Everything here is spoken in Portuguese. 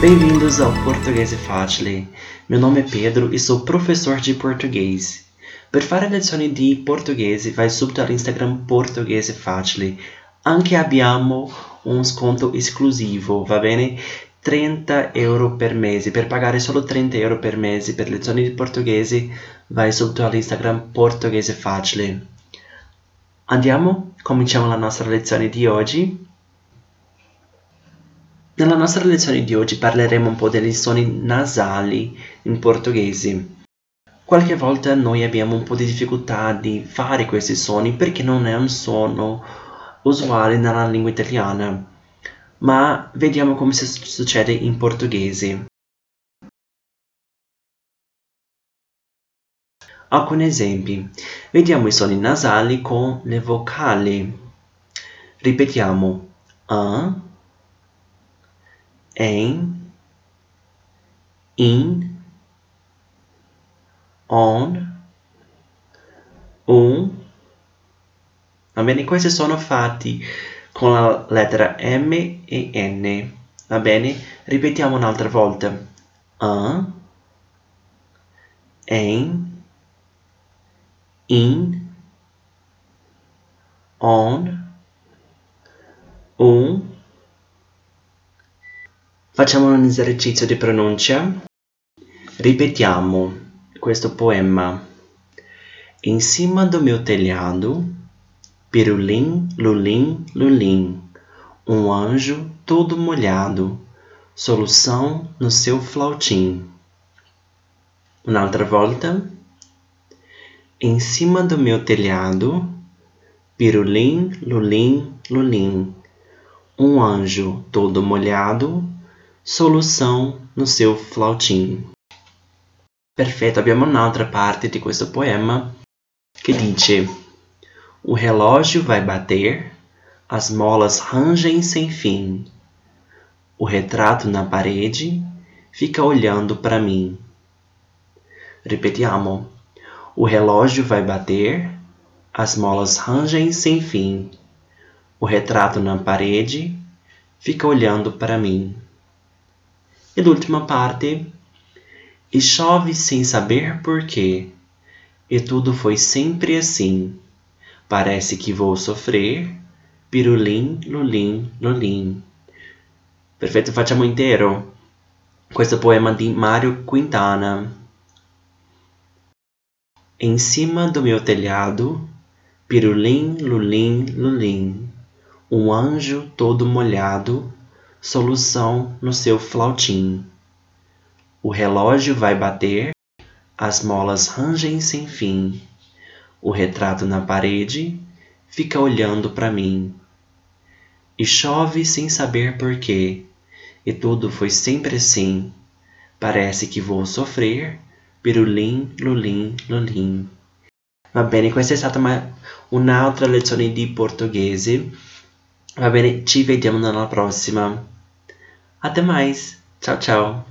Bem-vindos ao Português Facile. Meu nome é Pedro e sou professor de português. Per fare lezioni di portoghese vai subito all'Instagram Portoghese Facile. Anche abbiamo un sconto esclusivo, va bene? 30 euro per mese. Per pagare solo 30 euro per mese per lezioni di portoghese vai subito all'Instagram Portoghese Facile. Andiamo? Cominciamo la nostra lezione di oggi. Nella nostra lezione di oggi parleremo un po' dei suoni nasali in portoghese. Qualche volta noi abbiamo un po' di difficoltà di fare questi suoni perché non è un suono usuale nella lingua italiana, ma vediamo come succede in portoghese. Alcuni esempi. Vediamo i suoni nasali con le vocali. Ripetiamo. A, em, in, on, un. Va bene? Questi sono fatti con la lettera M e N. Va bene? Ripetiamo un'altra volta. A, em, in, on, Facciamo un esercizio di pronuncia. Ripetiamo questo poema. Em cima do meu telhado, pirulim, lulim, lulim, um anjo todo molhado, solução no seu flautim. Un'altra volta. Em cima do meu telhado, pirulim, lulim, lulim, um anjo todo molhado, solução no seu flautim. Perfetto, abbiamo un'altra parte di questo poema che dice: O relógio vai bater, as molas rangem sem fim. O retrato na parede fica olhando para mim. Ripetiamo. O relógio vai bater, as molas rangem sem fim. O retrato na parede fica olhando para mim. E l'ultima parte. E chove sem saber porquê. E tudo foi sempre assim. Parece que vou sofrer. Pirulim, lulim, lulim. Perfetto, facciamo intero. Questo poema di Mario Quintana. Em cima do meu telhado, pirulim, lulim, lulim, um anjo todo molhado solução no seu flautim. O relógio vai bater, as molas rangem sem fim. O retrato na parede fica olhando para mim. E chove sem saber porquê, e tudo foi sempre assim. Parece que vou sofrer, pirulim, lulim, lulim. Va bene, questa è stata un'altra lezione di portoghese. Va bene, ci vediamo nella prossima. Até mais. Tchau, tchau.